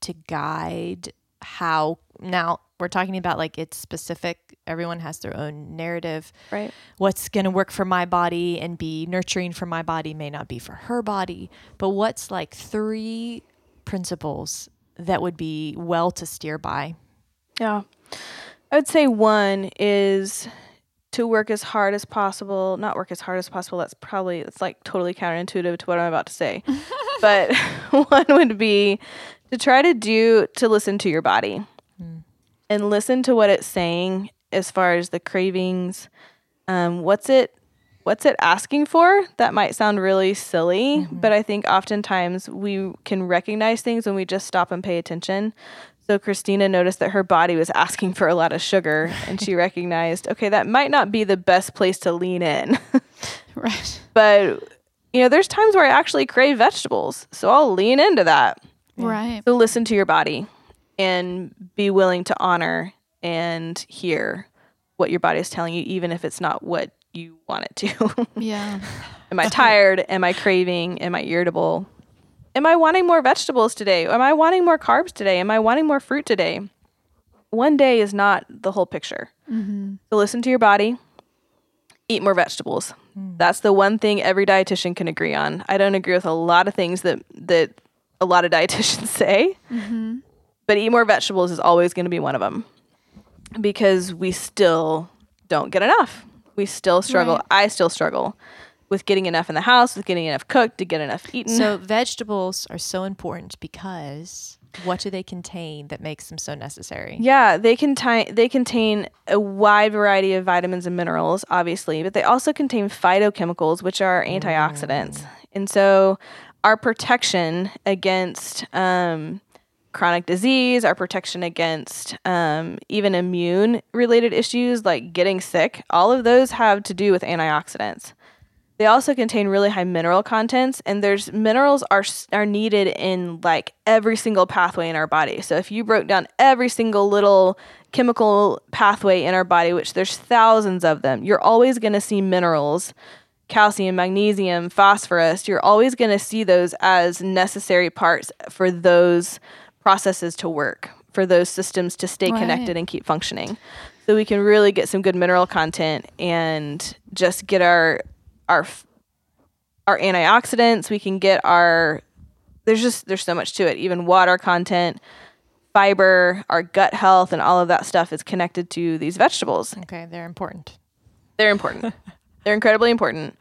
to guide how now we're talking about like it's specific everyone has their own narrative right what's going to work for my body and be nurturing for my body may not be for her body but what's like three principles that would be well to steer by Yeah. I would say one is to work as hard as possible, not work as hard as possible. That's probably it's like totally counterintuitive to what I'm about to say. but one would be to try to do to listen to your body and listen to what it's saying as far as the cravings. Um, what's it what's it asking for? That might sound really silly, but I think oftentimes we can recognize things when we just stop and pay attention. So Christina noticed that her body was asking for a lot of sugar and she recognized, okay, that might not be the best place to lean in. Right. but you know, there's times where I actually crave vegetables. So I'll lean into that. Right. So listen to your body and be willing to honor and hear what your body is telling you even if it's not what you want it to. Yeah. Am I tired? Am I craving? Am I irritable? Am I wanting more vegetables today? Am I wanting more carbs today? Am I wanting more fruit today? One day is not the whole picture. Mm-hmm. So listen to your body. Eat more vegetables. That's the one thing every dietitian can agree on. I don't agree with a lot of things that that a lot of dietitians say, Mm-hmm. But eat more vegetables is always going to be one of them because we still don't get enough. We still struggle. Right. I still struggle with getting enough in the house, with getting enough cooked, to get enough eaten. so vegetables are so important because what do they contain that makes them so necessary yeah, they contain they contain a wide variety of vitamins and minerals, obviously, but they also contain phytochemicals, which are antioxidants. And so, our protection against um, chronic disease, our protection against um, even immune related issues like getting sick, all of those have to do with antioxidants. They also contain really high mineral contents, and there's minerals are are needed in like every single pathway in our body. So if you broke down every single little chemical pathway in our body, which there's thousands of them, you're always going to see minerals, calcium, magnesium, phosphorus. You're always going to see those as necessary parts for those processes to work, for those systems to stay Right. connected and keep functioning. So we can really get some good mineral content and just get our our our antioxidants. We can get our there's just there's so much to it. Even water content fiber our gut health and all of that stuff is connected to these vegetables. Okay they're important. They're important. They're incredibly important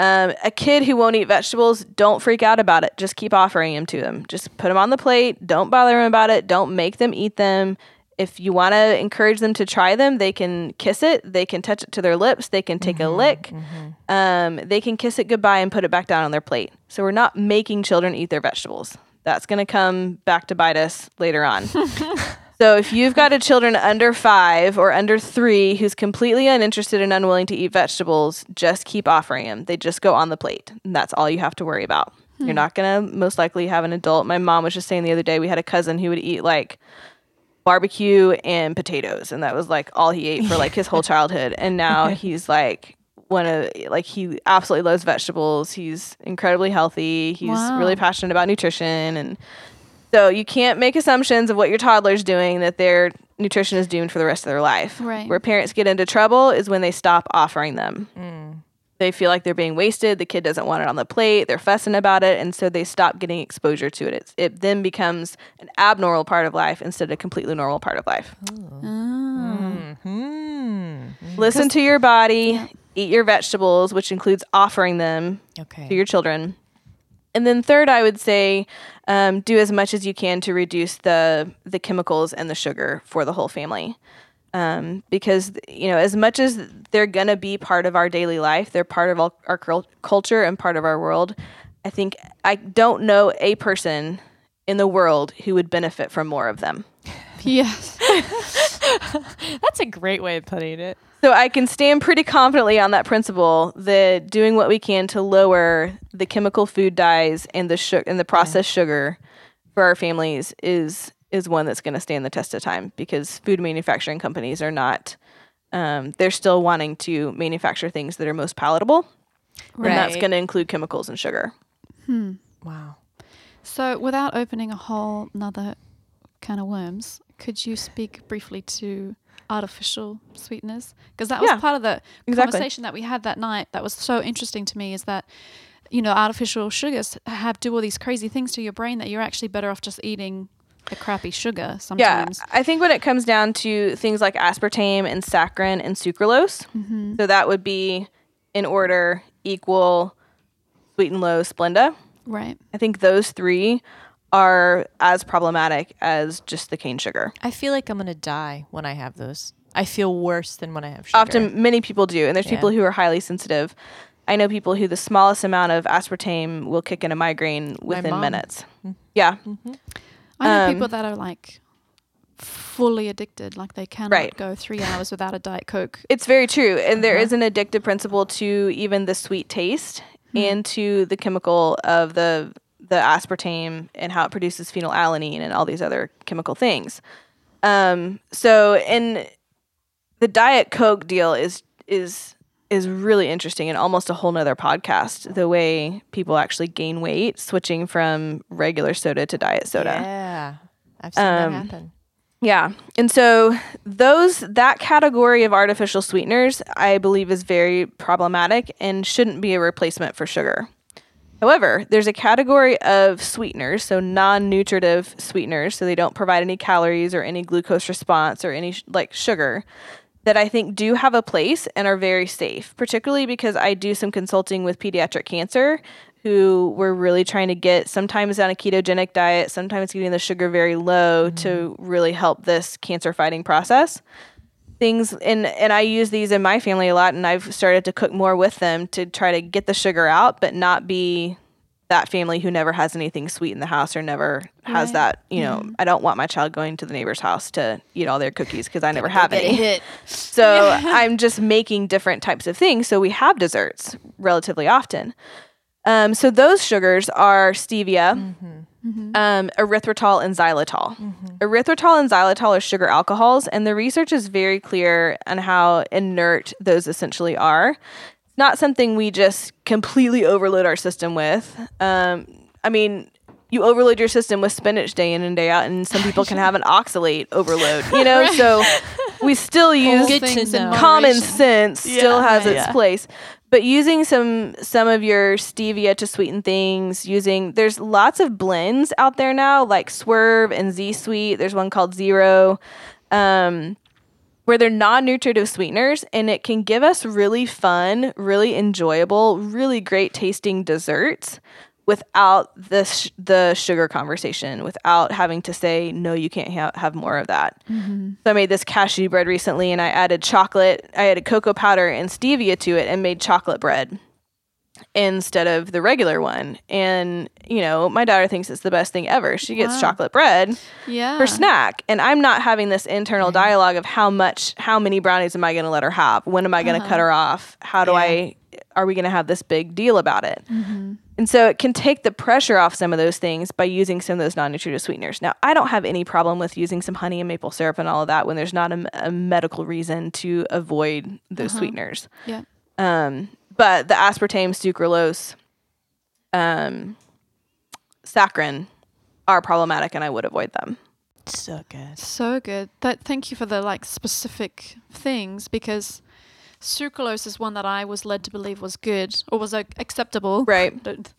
um, a kid who won't eat vegetables don't freak out about it. Just keep offering them to them just put them on the plate. Don't bother them about it. Don't make them eat them. If you want to encourage them to try them they can kiss it. They can touch it to their lips. They can take a lick. um, they can kiss it goodbye and put it back down on their plate. So we're not making children eat their vegetables. That's going to come back to bite us later on. so if you've got a children under five or under three who's completely uninterested and unwilling to eat vegetables, just keep offering them. They just go on the plate. And that's all you have to worry about. You're not going to most likely have an adult. My mom was just saying the other day we had a cousin who would eat like barbecue and potatoes and that was like all he ate for like his whole childhood and now he's like one of like he absolutely loves vegetables he's incredibly healthy he's Wow. really passionate about nutrition and so you can't make assumptions of what your toddler's doing that their nutrition is doomed for the rest of their life Right. where parents get into trouble is when they stop offering them they feel like they're being wasted. The kid doesn't want it on the plate. They're fussing about it, and so they stop getting exposure to it. It's, it then becomes an abnormal part of life instead of a completely normal part of life. Hmm. Listen to your body. Eat your vegetables, which includes offering them to your children. And then third, I would say um, do as much as you can to reduce the the chemicals and the sugar for the whole family. Um, because you know, as much as they're gonna be part of our daily life, they're part of all, our culture and part of our world. I think I don't know a person in the world who would benefit from more of them. Yes. That's a great way of putting it. So I can stand pretty confidently on that principle that doing what we can to lower the chemical food dyes and the su- and the processed sugar for our families is is one that's going to stand the test of time because food manufacturing companies are not um, they're still wanting to manufacture things that are most palatable and that's going to include chemicals and sugar. Hmm. wow. So, without opening a whole nother can of worms, could you speak briefly to artificial sweeteners? Because that was Yeah, part of the exactly. conversation that we had that night. That was so interesting to me. Is that you know artificial sugars have do all these crazy things to your brain that you're actually better off just eating the crappy sugar sometimes. Yeah, I think when it comes down to things like aspartame and saccharin and sucralose, mm-hmm. so that would be in order equal Sweet'N Low Splenda. Right. I think those three are as problematic as just the cane sugar. I feel like I'm gonna die when I have those. I feel worse than when I have sugar. Often, many people do, and there's Yeah. people who are highly sensitive. I know people who the smallest amount of aspartame will kick in a migraine within mom. minutes. Mm-hmm. Yeah, I know Um, people that are like fully addicted, like they cannot Right. go three hours without a diet coke. it's very true, and there uh-huh. is an addictive principle to even the sweet taste hmm. and to the chemical of the the aspartame and how it produces phenylalanine and all these other chemical things. Um, so, and the diet coke deal is is is really interesting and almost a whole nother podcast. The way people actually gain weight switching from regular soda to diet soda. Yeah, I've seen Um, that happen. Yeah. And so those that category of artificial sweeteners I believe is very problematic and shouldn't be a replacement for sugar. However, there's a category of sweeteners, so non-nutritive sweeteners, so they don't provide any calories or any glucose response or any sh- like sugar that I think do have a place and are very safe, particularly because I do some consulting with pediatric cancer who were really trying to get sometimes on a ketogenic diet, sometimes getting the sugar very low to mm-hmm. really help this cancer fighting process. Things and and I use these in my family a lot and I've started to cook more with them to try to get the sugar out but not be that family who never has anything sweet in the house or never has that, you know, I don't want my child going to the neighbor's house to eat all their cookies because I never have any. So I'm just making different types of things. So we have desserts relatively often. Um, so those sugars are stevia, um, erythritol, and xylitol. Erythritol and xylitol are sugar alcohols, and the research is very clear on how inert those essentially are. It's not something we just completely overload our system with. Um, I mean, you overload your system with spinach day in and day out, and some people can have an oxalate overload. You know, so we still use Good to things in know. common sense still Yeah, has right, its yeah. place but using some some of your stevia to sweeten things using there's lots of blends out there now like swerve and Zsweet there's one called zero um, where they're non-nutritive sweeteners and it can give us really fun really enjoyable really great tasting desserts without the sh- the sugar conversation without having to say no you can't ha- have more of that mm-hmm. so I made this cashew bread recently and I added chocolate, I added cocoa powder and stevia to it and made chocolate bread instead of the regular one. And, you know, my daughter thinks it's the best thing ever. She gets Wow. chocolate bread Yeah. for snack. And I'm not having this internal dialogue of how much, how many brownies am I going to let her have? When am I going to cut uh-huh. her off? How do I, are we going to have this big deal about it? Mm-hmm. And so it can take the pressure off some of those things by using some of those non nutritive sweeteners. Now, I don't have any problem with using some honey and maple syrup and all of that when there's not a, a medical reason to avoid those sweeteners. Yeah. Um, but the aspartame, sucralose, um, saccharin are problematic and I would avoid them. So good. So good. That thank you for the like specific things because sucralose is one that I was led to believe was good or was uh, acceptable. Right.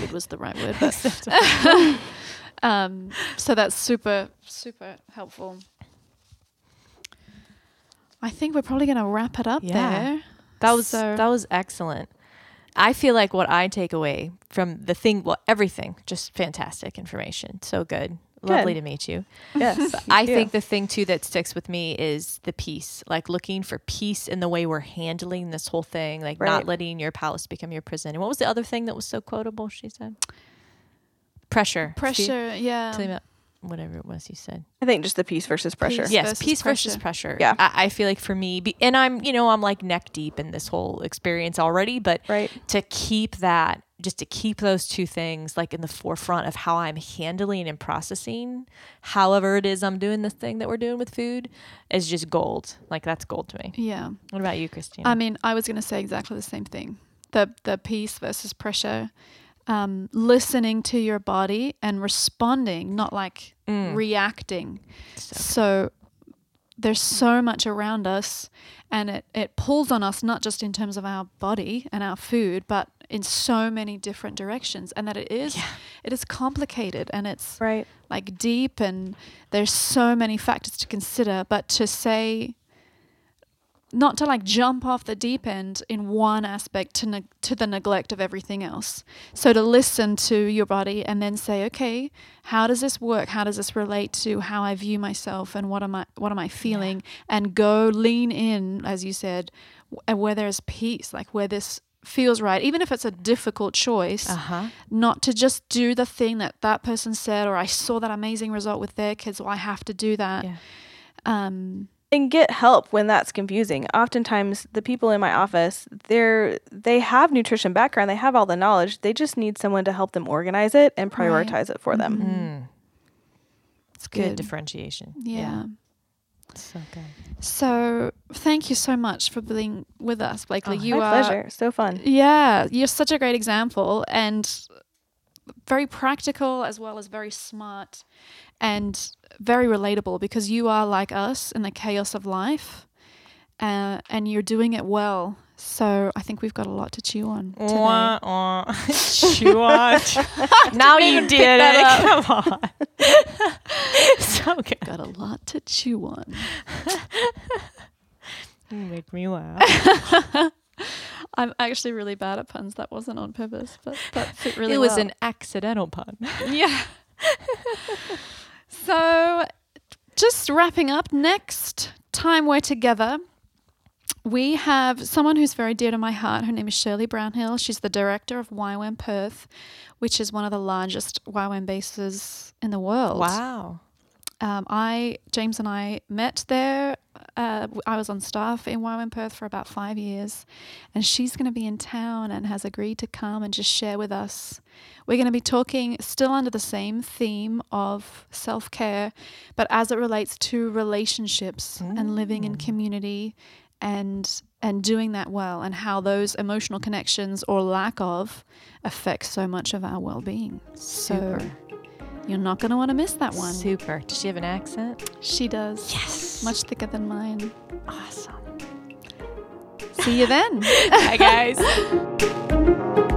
Good was the right word, but um, so that's super super helpful. I think we're probably going to wrap it up Yeah. there. That was So- that was excellent. I feel like what I take away from the thing, well, everything, just fantastic information. So good. Lovely Good. to meet you. Yes. I think the thing too that sticks with me is the peace, like looking for peace in the way we're handling this whole thing, like Right. not letting your palace become your prison. And what was the other thing that was so quotable? She said pressure. Pressure, yeah. Me about whatever it was you said. I think just the peace versus pressure. Peace. yes, versus peace versus pressure. pressure. Yeah. I, I feel like for me, be, and I'm, you know, I'm like neck deep in this whole experience already, but Right. to keep that, just to keep those two things like in the forefront of how I'm handling and processing, however it is I'm doing this thing that we're doing with food, is just gold. Like that's gold to me. Yeah. What about you, Christine? I mean, I was going to say exactly the same thing. The the peace versus pressure. Um, listening to your body and responding, not like Mm. reacting. So- So there's so much around us and it, it pulls on us not just in terms of our body and our food, but in so many different directions. And that it is it is complicated and it's Right. like deep and there's so many factors to consider but to say not to like jump off the deep end in one aspect to neg- to the neglect of everything else so to listen to your body and then say okay how does this work how does this relate to how i view myself and what am i what am i feeling and go lean in as you said w- where there's peace like where this feels right even if it's a difficult choice uh-huh. not to just do the thing that that person said or I saw that amazing result with their kids, so I have to do that. Yeah. Um, and get help when that's confusing. Oftentimes, the people in my office, they're they have nutrition background, they have all the knowledge. They just need someone to help them organize it and Right. prioritize it for them. Mm. it's Good good. differentiation. yeah. So good. So thank you so much for being with us, Blakely. Oh, you my are pleasure. So fun. Yeah, you're such a great example and very practical as well as very smart and very relatable because you are like us in the chaos of life uh, and you're doing it well. So I think we've got a lot to chew on today. Wah, wah. Chew on. now you did it. that Come on. so good. Got a lot to chew on. You make me laugh. I'm actually really bad at puns. That wasn't on purpose, but that fit really it was well. an accidental pun. Yeah. So, just wrapping up, next time we're together, we have someone who's very dear to my heart. Her name is Shirley Brownhill. She's the director of YWAM Perth, which is one of the largest YWAM bases in the world. Wow. Um, I, James and I met there. Uh, I was on staff in YWAM Perth for about five years, and she's going to be in town and has agreed to come and just share with us. We're going to be talking still under the same theme of self care, but as it relates to relationships and living in community and and doing that well and how those emotional connections or lack of affect so much of our well-being. So Super. You're not going to want to miss that one. Super. Does she have an accent? She does. Yes. Much thicker than mine. awesome. See you then. Bye, guys.